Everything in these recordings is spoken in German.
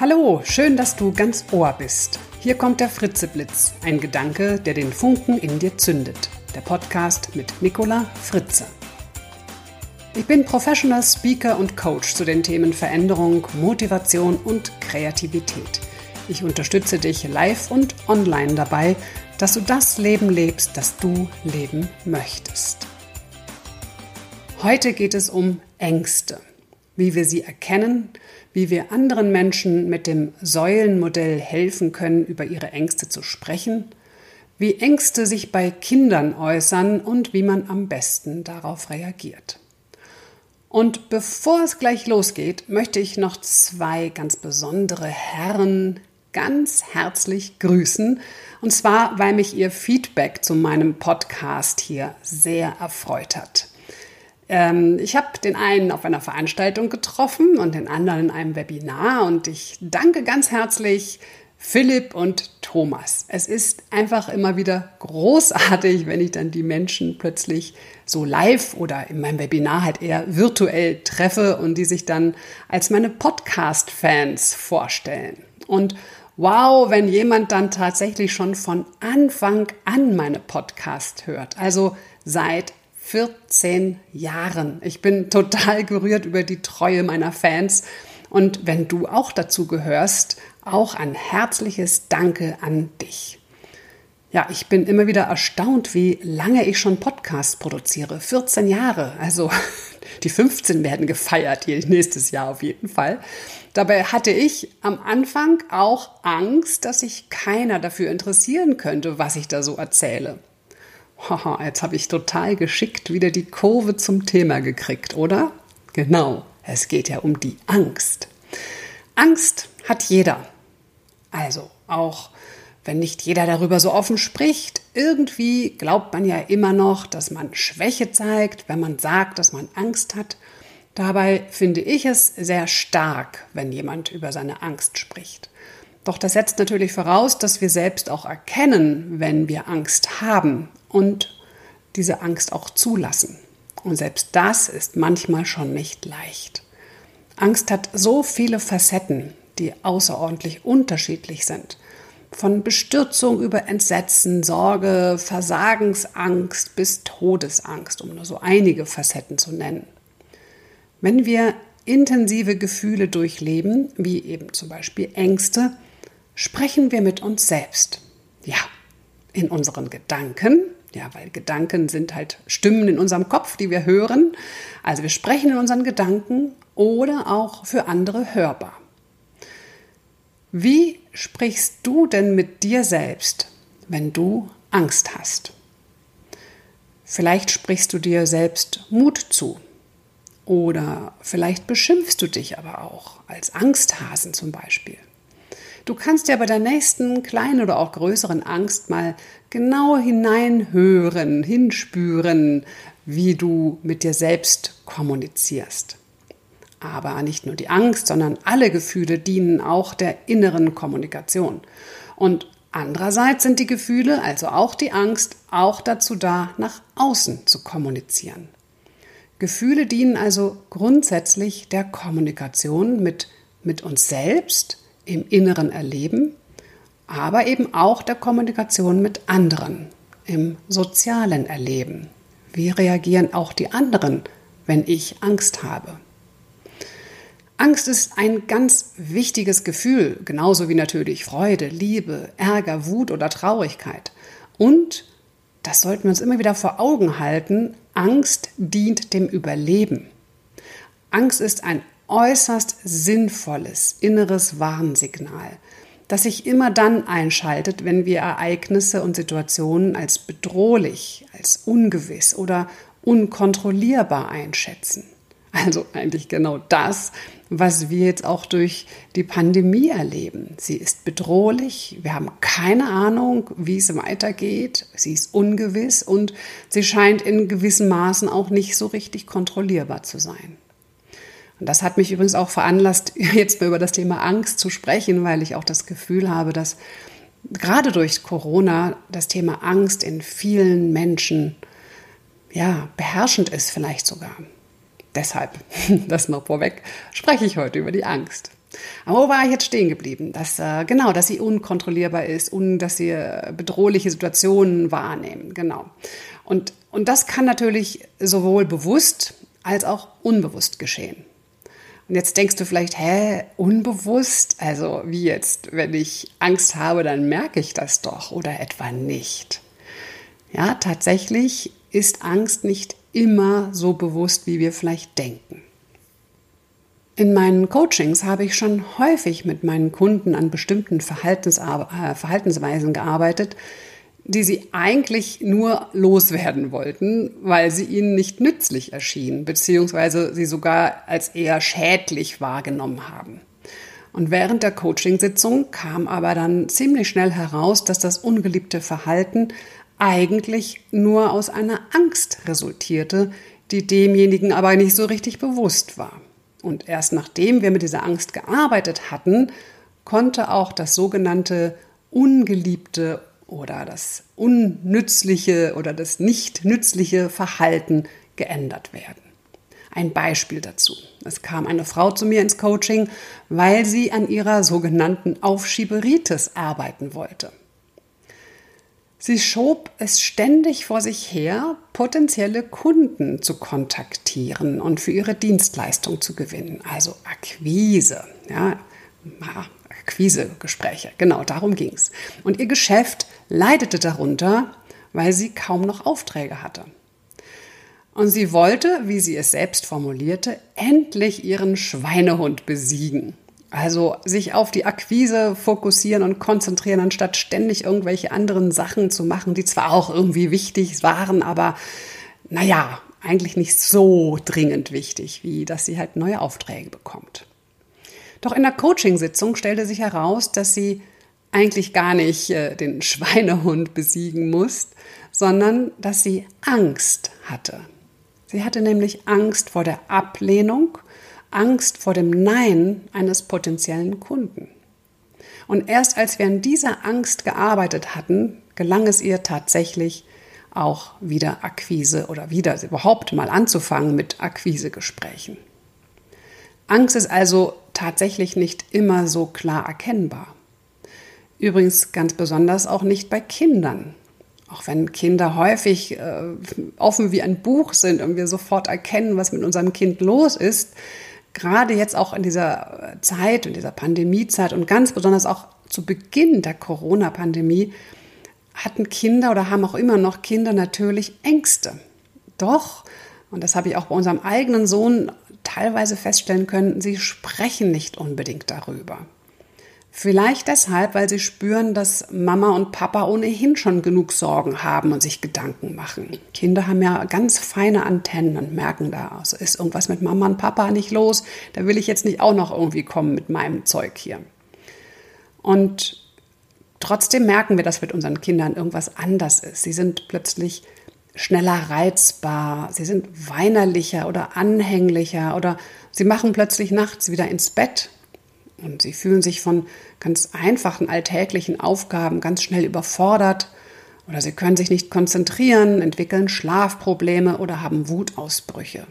Hallo, schön, dass du ganz Ohr bist. Hier kommt der Fritzeblitz, ein Gedanke, der den Funken in dir zündet. Der Podcast mit Nicola Fritze. Ich bin Professional Speaker und Coach zu den Themen Veränderung, Motivation und Kreativität. Ich unterstütze dich live und online dabei, dass du das Leben lebst, das du leben möchtest. Heute geht es um Ängste, wie wir sie erkennen, wie wir anderen Menschen mit dem Säulenmodell helfen können, über ihre Ängste zu sprechen, wie Ängste sich bei Kindern äußern und wie man am besten darauf reagiert. Und bevor es gleich losgeht, möchte ich noch zwei ganz besondere Herren ganz herzlich grüßen. Und zwar, weil mich ihr Feedback zu meinem Podcast hier sehr erfreut hat. Ähm, ich habe den einen auf einer Veranstaltung getroffen und den anderen in einem Webinar und ich danke ganz herzlich Philipp und Thomas. Es ist einfach immer wieder großartig, wenn ich dann die Menschen plötzlich so live oder in meinem Webinar halt eher virtuell treffe und die sich dann als meine Podcast-Fans vorstellen. Und wow, wenn jemand dann tatsächlich schon von Anfang an meine Podcast hört, also seit 14 Jahren. Ich bin total gerührt über die Treue meiner Fans. Und wenn du auch dazu gehörst, auch ein herzliches Danke an dich. Ja, ich bin immer wieder erstaunt, wie lange ich schon Podcasts produziere. 14 Jahre. Also die 15 werden gefeiert hier nächstes Jahr auf jeden Fall. Dabei hatte ich am Anfang auch Angst, dass sich keiner dafür interessieren könnte, was ich da so erzähle. Haha, jetzt habe ich total geschickt wieder die Kurve zum Thema gekriegt, oder? Genau, es geht ja um die Angst. Angst hat jeder. Also auch wenn nicht jeder darüber so offen spricht, irgendwie glaubt man ja immer noch, dass man Schwäche zeigt, wenn man sagt, dass man Angst hat. Dabei finde ich es sehr stark, wenn jemand über seine Angst spricht. Doch das setzt natürlich voraus, dass wir selbst auch erkennen, wenn wir Angst haben und diese Angst auch zulassen. Und selbst das ist manchmal schon nicht leicht. Angst hat so viele Facetten, die außerordentlich unterschiedlich sind. Von Bestürzung über Entsetzen, Sorge, Versagensangst bis Todesangst, um nur so einige Facetten zu nennen. Wenn wir intensive Gefühle durchleben, wie eben zum Beispiel Ängste, sprechen wir mit uns selbst. Ja, in unseren Gedanken, ja, weil Gedanken sind halt Stimmen in unserem Kopf, die wir hören. Also wir sprechen in unseren Gedanken oder auch für andere hörbar. Wie sprichst du denn mit dir selbst, wenn du Angst hast? Vielleicht sprichst du dir selbst Mut zu. Oder vielleicht beschimpfst du dich aber auch als Angsthasen zum Beispiel. Du kannst ja bei der nächsten kleinen oder auch größeren Angst mal genau hineinhören, hinspüren, wie du mit dir selbst kommunizierst. Aber nicht nur die Angst, sondern alle Gefühle dienen auch der inneren Kommunikation. Und andererseits sind die Gefühle, also auch die Angst, auch dazu da, nach außen zu kommunizieren. Gefühle dienen also grundsätzlich der Kommunikation mit, mit uns selbst, im inneren Erleben, aber eben auch der Kommunikation mit anderen, im sozialen Erleben. Wie reagieren auch die anderen, wenn ich Angst habe? Angst ist ein ganz wichtiges Gefühl, genauso wie natürlich Freude, Liebe, Ärger, Wut oder Traurigkeit. Und, das sollten wir uns immer wieder vor Augen halten, Angst dient dem Überleben. Angst ist ein äußerst sinnvolles inneres Warnsignal, das sich immer dann einschaltet, wenn wir Ereignisse und Situationen als bedrohlich, als ungewiss oder unkontrollierbar einschätzen. Also eigentlich genau das, was wir jetzt auch durch die Pandemie erleben. Sie ist bedrohlich, wir haben keine Ahnung, wie es weitergeht, sie ist ungewiss und sie scheint in gewissen Maßen auch nicht so richtig kontrollierbar zu sein. Und das hat mich übrigens auch veranlasst, jetzt mal über das Thema Angst zu sprechen, weil ich auch das Gefühl habe, dass gerade durch Corona das Thema Angst in vielen Menschen ja beherrschend ist, vielleicht sogar. Deshalb, das noch vorweg, spreche ich heute über die Angst. Aber wo war ich jetzt stehen geblieben? Dass, äh, genau, dass sie unkontrollierbar ist und dass sie äh, bedrohliche Situationen wahrnehmen. Genau. Und, und das kann natürlich sowohl bewusst als auch unbewusst geschehen. Und jetzt denkst du vielleicht, hä, unbewusst? Also wie jetzt, wenn ich Angst habe, dann merke ich das doch oder etwa nicht. Ja, tatsächlich ist Angst nicht immer so bewusst, wie wir vielleicht denken. In meinen Coachings habe ich schon häufig mit meinen Kunden an bestimmten äh, Verhaltensweisen gearbeitet, die sie eigentlich nur loswerden wollten, weil sie ihnen nicht nützlich erschienen, beziehungsweise sie sogar als eher schädlich wahrgenommen haben. Und während der Coachingsitzung kam aber dann ziemlich schnell heraus, dass das ungeliebte Verhalten eigentlich nur aus einer Angst resultierte, die demjenigen aber nicht so richtig bewusst war. Und erst nachdem wir mit dieser Angst gearbeitet hatten, konnte auch das sogenannte ungeliebte oder das unnützliche oder das nicht nützliche Verhalten geändert werden. Ein Beispiel dazu. Es kam eine Frau zu mir ins Coaching, weil sie an ihrer sogenannten Aufschieberitis arbeiten wollte. Sie schob es ständig vor sich her, potenzielle Kunden zu kontaktieren und für ihre Dienstleistung zu gewinnen. Also Akquise, ja, Akquisegespräche. Genau, darum ging es. Und ihr Geschäft leidete darunter, weil sie kaum noch Aufträge hatte. Und sie wollte, wie sie es selbst formulierte, endlich ihren Schweinehund besiegen. Also sich auf die Akquise fokussieren und konzentrieren, anstatt ständig irgendwelche anderen Sachen zu machen, die zwar auch irgendwie wichtig waren, aber naja, eigentlich nicht so dringend wichtig, wie dass sie halt neue Aufträge bekommt. Doch in der Coachingsitzung stellte sich heraus, dass sie eigentlich gar nicht äh, den Schweinehund besiegen muss, sondern dass sie Angst hatte. Sie hatte nämlich Angst vor der Ablehnung Angst vor dem Nein eines potenziellen Kunden. Und erst als wir an dieser Angst gearbeitet hatten, gelang es ihr tatsächlich auch wieder Akquise oder wieder überhaupt mal anzufangen mit Akquisegesprächen. Angst ist also tatsächlich nicht immer so klar erkennbar. Übrigens ganz besonders auch nicht bei Kindern. Auch wenn Kinder häufig äh, offen wie ein Buch sind und wir sofort erkennen, was mit unserem Kind los ist, gerade jetzt auch in dieser Zeit, in dieser Pandemiezeit und ganz besonders auch zu Beginn der Corona-Pandemie hatten Kinder oder haben auch immer noch Kinder natürlich Ängste. Doch, und das habe ich auch bei unserem eigenen Sohn teilweise feststellen können, sie sprechen nicht unbedingt darüber. Vielleicht deshalb, weil sie spüren, dass Mama und Papa ohnehin schon genug Sorgen haben und sich Gedanken machen. Kinder haben ja ganz feine Antennen und merken da, also ist irgendwas mit Mama und Papa nicht los, da will ich jetzt nicht auch noch irgendwie kommen mit meinem Zeug hier. Und trotzdem merken wir, dass mit unseren Kindern irgendwas anders ist. Sie sind plötzlich schneller reizbar, sie sind weinerlicher oder anhänglicher oder sie machen plötzlich nachts wieder ins Bett und sie fühlen sich von ganz einfachen alltäglichen Aufgaben ganz schnell überfordert oder sie können sich nicht konzentrieren, entwickeln Schlafprobleme oder haben Wutausbrüche.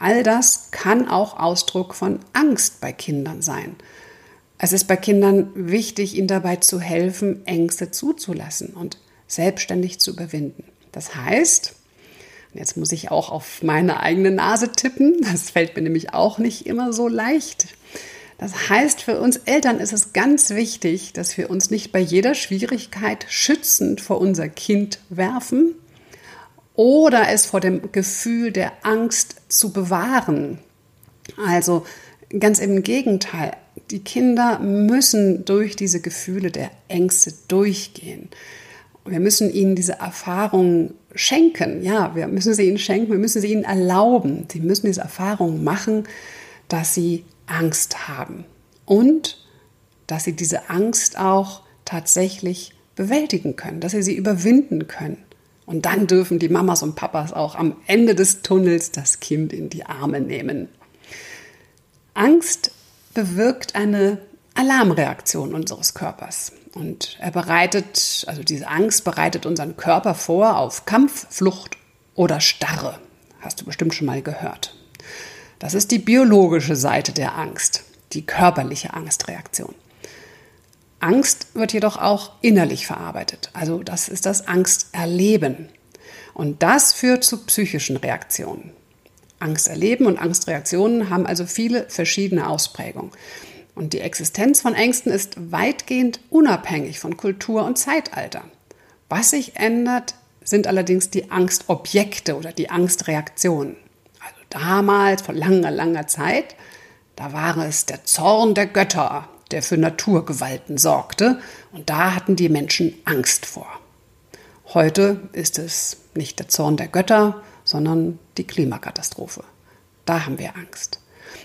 All das kann auch Ausdruck von Angst bei Kindern sein. Es ist bei Kindern wichtig, ihnen dabei zu helfen, Ängste zuzulassen und selbstständig zu überwinden. Das heißt, jetzt muss ich auch auf meine eigene Nase tippen, das fällt mir nämlich auch nicht immer so leicht. Das heißt, für uns Eltern ist es ganz wichtig, dass wir uns nicht bei jeder Schwierigkeit schützend vor unser Kind werfen oder es vor dem Gefühl der Angst zu bewahren. Also ganz im Gegenteil, die Kinder müssen durch diese Gefühle der Ängste durchgehen. Wir müssen ihnen diese Erfahrungen schenken. Ja, wir müssen sie ihnen schenken, wir müssen sie ihnen erlauben. Sie müssen diese Erfahrung machen, dass sie Angst haben und dass sie diese Angst auch tatsächlich bewältigen können, dass sie sie überwinden können. Und dann dürfen die Mamas und Papas auch am Ende des Tunnels das Kind in die Arme nehmen. Angst bewirkt eine Alarmreaktion unseres Körpers. Und er bereitet, also diese Angst bereitet unseren Körper vor auf Kampf, Flucht oder Starre. Hast du bestimmt schon mal gehört. Das ist die biologische Seite der Angst. die körperliche Angstreaktion. Angst wird jedoch auch innerlich verarbeitet. Also das ist das Angsterleben. Und das führt zu psychischen Reaktionen. Angsterleben und Angstreaktionen haben also viele verschiedene Ausprägungen. Und die Existenz von Ängsten ist weitgehend unabhängig von Kultur und Zeitalter. Was sich ändert, sind allerdings die Angstobjekte oder die Angstreaktionen. Also damals, vor langer, langer Zeit, da war es der Zorn der Götter, der für Naturgewalten sorgte, und da hatten die Menschen Angst vor. Heute ist es nicht der Zorn der Götter, sondern die Klimakatastrophe. Da haben wir Angst.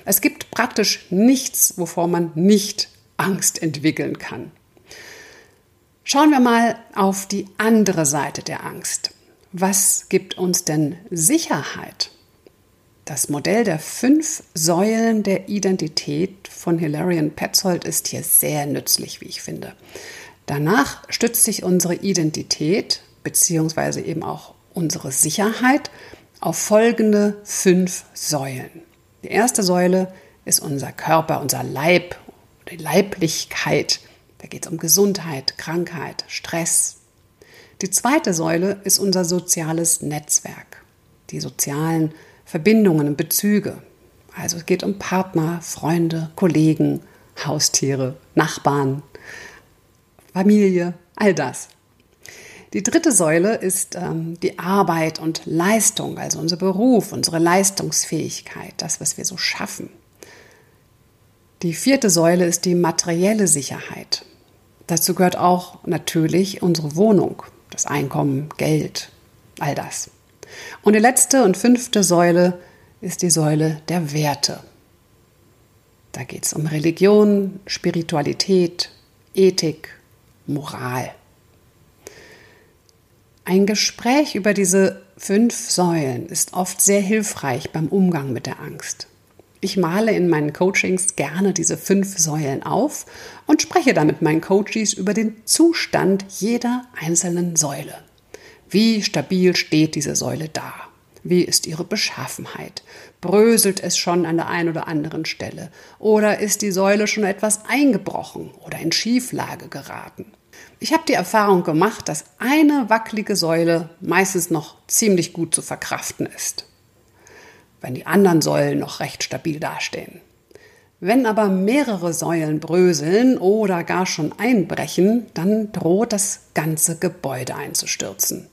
Es gibt praktisch nichts, wovor man nicht Angst entwickeln kann. Schauen wir mal auf die andere Seite der Angst. Was gibt uns denn Sicherheit? Das Modell der fünf Säulen der Identität von Hilarion Petzold ist hier sehr nützlich, wie ich finde. Danach stützt sich unsere Identität beziehungsweise eben auch unsere Sicherheit auf folgende fünf Säulen. Die erste Säule ist unser Körper, unser Leib, die Leiblichkeit. Da geht es um Gesundheit, Krankheit, Stress. Die zweite Säule ist unser soziales Netzwerk, die sozialen Verbindungen und Bezüge. Also es geht um Partner, Freunde, Kollegen, Haustiere, Nachbarn, Familie, all das. Die dritte Säule ist ähm, die Arbeit und Leistung, also unser Beruf, unsere Leistungsfähigkeit, das, was wir so schaffen. Die vierte Säule ist die materielle Sicherheit. Dazu gehört auch natürlich unsere Wohnung, das Einkommen, Geld, all das. Und die letzte und fünfte Säule ist die Säule der Werte. Da geht es um Religion, Spiritualität, Ethik, Moral. Ein Gespräch über diese fünf Säulen ist oft sehr hilfreich beim Umgang mit der Angst. Ich male in meinen Coachings gerne diese fünf Säulen auf und spreche dann mit meinen Coaches über den Zustand jeder einzelnen Säule. Wie stabil steht diese Säule da? Wie ist ihre Beschaffenheit? Bröselt es schon an der einen oder anderen Stelle? Oder ist die Säule schon etwas eingebrochen oder in Schieflage geraten? Ich habe die Erfahrung gemacht, dass eine wackelige Säule meistens noch ziemlich gut zu verkraften ist, wenn die anderen Säulen noch recht stabil dastehen. Wenn aber mehrere Säulen bröseln oder gar schon einbrechen, dann droht das ganze Gebäude einzustürzen.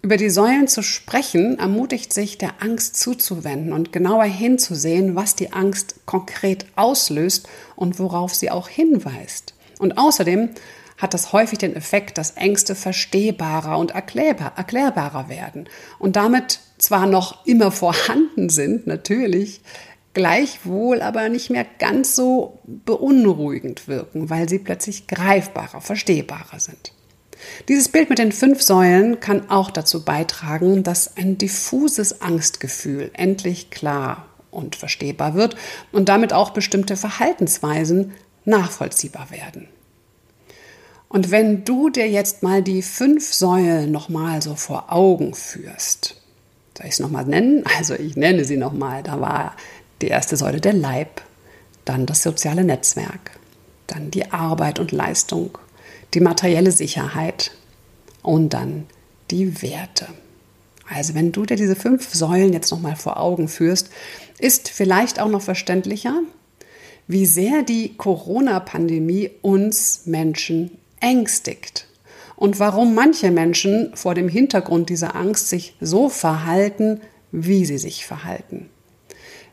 Über die Säulen zu sprechen ermutigt sich, der Angst zuzuwenden und genauer hinzusehen, was die Angst konkret auslöst und worauf sie auch hinweist. Und außerdem hat das häufig den Effekt, dass Ängste verstehbarer und erklärbar, erklärbarer werden und damit zwar noch immer vorhanden sind, natürlich, gleichwohl aber nicht mehr ganz so beunruhigend wirken, weil sie plötzlich greifbarer, verstehbarer sind. Dieses Bild mit den fünf Säulen kann auch dazu beitragen, dass ein diffuses Angstgefühl endlich klar und verstehbar wird und damit auch bestimmte Verhaltensweisen nachvollziehbar werden. Und wenn du dir jetzt mal die fünf Säulen nochmal so vor Augen führst, soll ich es nochmal nennen? Also ich nenne sie nochmal. Da war die erste Säule der Leib, dann das soziale Netzwerk, dann die Arbeit und Leistung, die materielle Sicherheit und dann die Werte. Also wenn du dir diese fünf Säulen jetzt nochmal vor Augen führst, ist vielleicht auch noch verständlicher, wie sehr die Corona-Pandemie uns Menschen ängstigt und warum manche Menschen vor dem Hintergrund dieser Angst sich so verhalten, wie sie sich verhalten.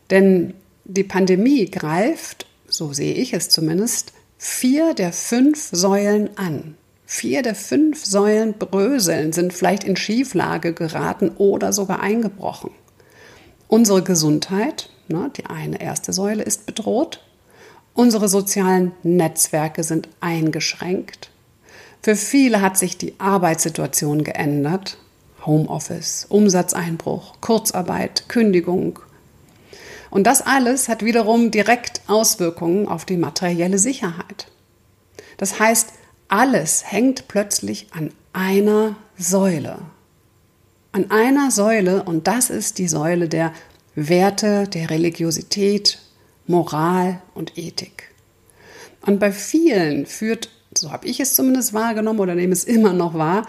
Denn die Pandemie greift, so sehe ich es zumindest, vier der fünf Säulen an. Vier der fünf Säulen bröseln, sind vielleicht in Schieflage geraten oder sogar eingebrochen. Unsere Gesundheit, ne, die eine erste Säule, ist bedroht. Unsere sozialen Netzwerke sind eingeschränkt. Für viele hat sich die Arbeitssituation geändert. Homeoffice, Umsatzeinbruch, Kurzarbeit, Kündigung. Und das alles hat wiederum direkt Auswirkungen auf die materielle Sicherheit. Das heißt, alles hängt plötzlich an einer Säule. An einer Säule, und das ist die Säule der Werte, der Religiosität Moral und Ethik. Und bei vielen führt, so habe ich es zumindest wahrgenommen oder nehme es immer noch wahr,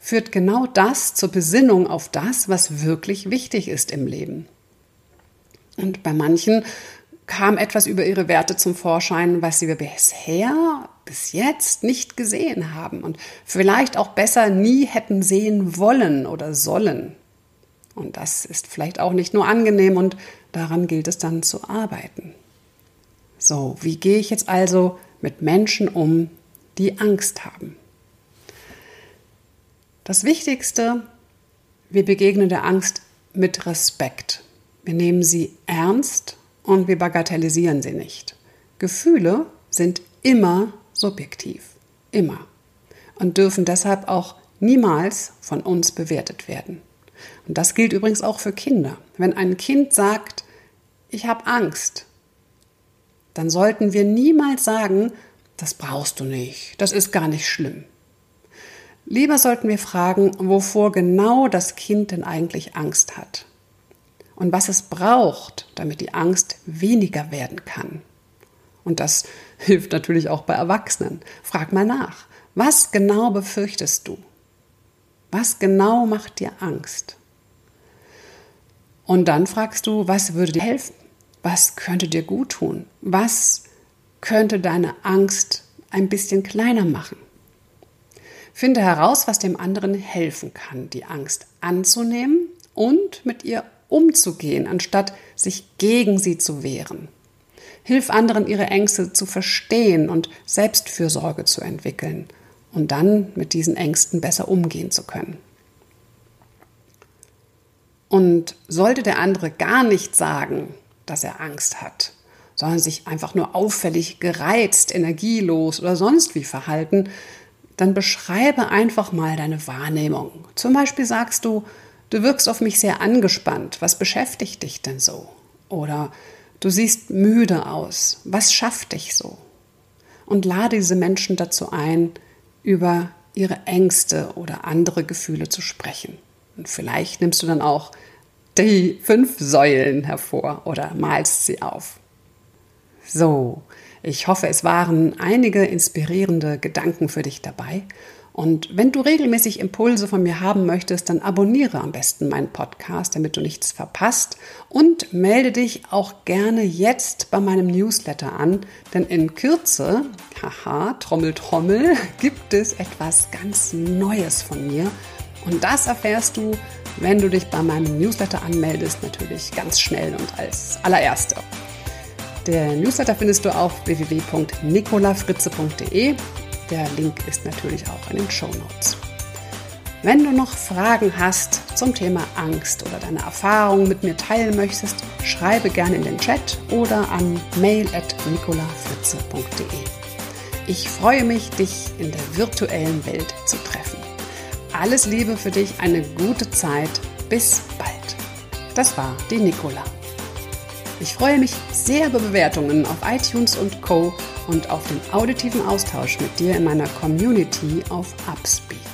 führt genau das zur Besinnung auf das, was wirklich wichtig ist im Leben. Und bei manchen kam etwas über ihre Werte zum Vorschein, was sie bisher, bis jetzt nicht gesehen haben und vielleicht auch besser nie hätten sehen wollen oder sollen. Und das ist vielleicht auch nicht nur angenehm und daran gilt es dann zu arbeiten. So, wie gehe ich jetzt also mit Menschen um, die Angst haben? Das Wichtigste, wir begegnen der Angst mit Respekt. Wir nehmen sie ernst und wir bagatellisieren sie nicht. Gefühle sind immer subjektiv, immer und dürfen deshalb auch niemals von uns bewertet werden. Und das gilt übrigens auch für Kinder. Wenn ein Kind sagt, ich habe Angst, dann sollten wir niemals sagen, das brauchst du nicht, das ist gar nicht schlimm. Lieber sollten wir fragen, wovor genau das Kind denn eigentlich Angst hat und was es braucht, damit die Angst weniger werden kann. Und das hilft natürlich auch bei Erwachsenen. Frag mal nach, was genau befürchtest du? Was genau macht dir Angst? Und dann fragst du, was würde dir helfen? Was könnte dir gut tun? Was könnte deine Angst ein bisschen kleiner machen? Finde heraus, was dem anderen helfen kann, die Angst anzunehmen und mit ihr umzugehen, anstatt sich gegen sie zu wehren. Hilf anderen, ihre Ängste zu verstehen und Selbstfürsorge zu entwickeln und dann mit diesen Ängsten besser umgehen zu können. Und sollte der andere gar nicht sagen, dass er Angst hat, sondern sich einfach nur auffällig gereizt, energielos oder sonst wie verhalten, dann beschreibe einfach mal deine Wahrnehmung. Zum Beispiel sagst du, du wirkst auf mich sehr angespannt. Was beschäftigt dich denn so? Oder du siehst müde aus. Was schafft dich so? Und lade diese Menschen dazu ein, über ihre Ängste oder andere Gefühle zu sprechen. Und vielleicht nimmst du dann auch die fünf Säulen hervor oder malst sie auf. So, ich hoffe, es waren einige inspirierende Gedanken für dich dabei. Und wenn du regelmäßig Impulse von mir haben möchtest, dann abonniere am besten meinen Podcast, damit du nichts verpasst. Und melde dich auch gerne jetzt bei meinem Newsletter an, denn in Kürze, haha, Trommel, Trommel, gibt es etwas ganz Neues von mir. Und das erfährst du wenn du dich bei meinem Newsletter anmeldest, natürlich ganz schnell und als allererste. Der Newsletter findest du auf www.nicolafritze.de. Der Link ist natürlich auch in den Show Notes. Wenn du noch Fragen hast zum Thema Angst oder deine Erfahrungen mit mir teilen möchtest, schreibe gerne in den Chat oder an mail.nicolafritze.de. Ich freue mich, dich in der virtuellen Welt zu treffen. Alles Liebe für dich, eine gute Zeit. Bis bald. Das war die Nicola. Ich freue mich sehr über Bewertungen auf iTunes und Co. und auf den auditiven Austausch mit dir in meiner Community auf Upspeak.